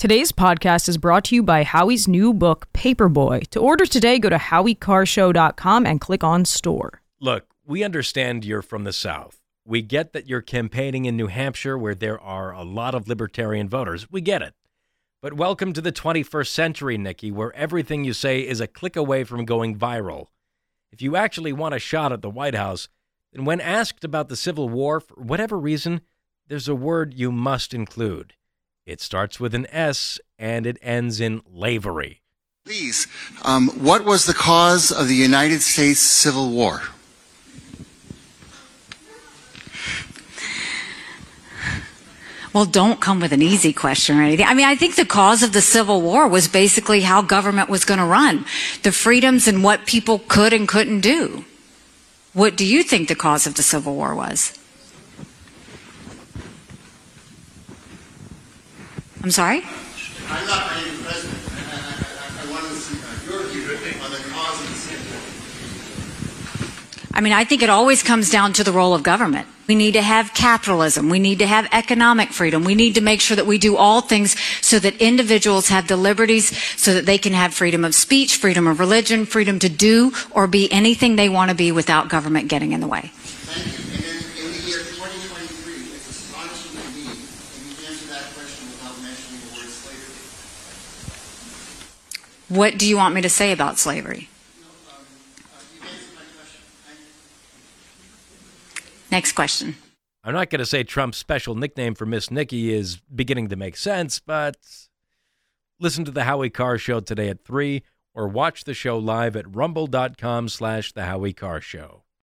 Today's podcast is brought to you by Howie's new book, Paperboy. To order today, go to howiecarrshow.com and click on store. Look, we understand you're from the South. We get that you're campaigning in New Hampshire where there are a lot of libertarian voters. We get it. But welcome to the 21st century, Nikki, where everything you say is a click away from going viral. If you actually want a shot at the White House, then when asked about the Civil War, for whatever reason, there's a word you must include. It starts with an S and it ends in lavery. Please, um, what was the cause of the United States Civil War? Well, don't come with an easy question or anything. I mean, I think the cause of the Civil War was basically how government was going to run, the freedoms and what people could and couldn't do. What do you think the cause of the Civil War was? I'm sorry? I'm not running for president. I, I, I, I want to see your view on the cause of the. I mean, I think it always comes down to the role of government. We need to have capitalism. We need to have economic freedom. We need to make sure that we do all things so that individuals have the liberties so that they can have freedom of speech, freedom of religion, freedom to do or be anything they want to be without government getting in the way. Thank you. And in, in the year 2023, it's astonishing to me that you answer that question without mentioning the word slavery. What do you want me to say about slavery? Next question. I'm not going to say Trump's special nickname for Miss Nikki is beginning to make sense, but listen to the Howie Carr Show today at 3 or watch the show live at rumble.com slash the Howie Carr Show.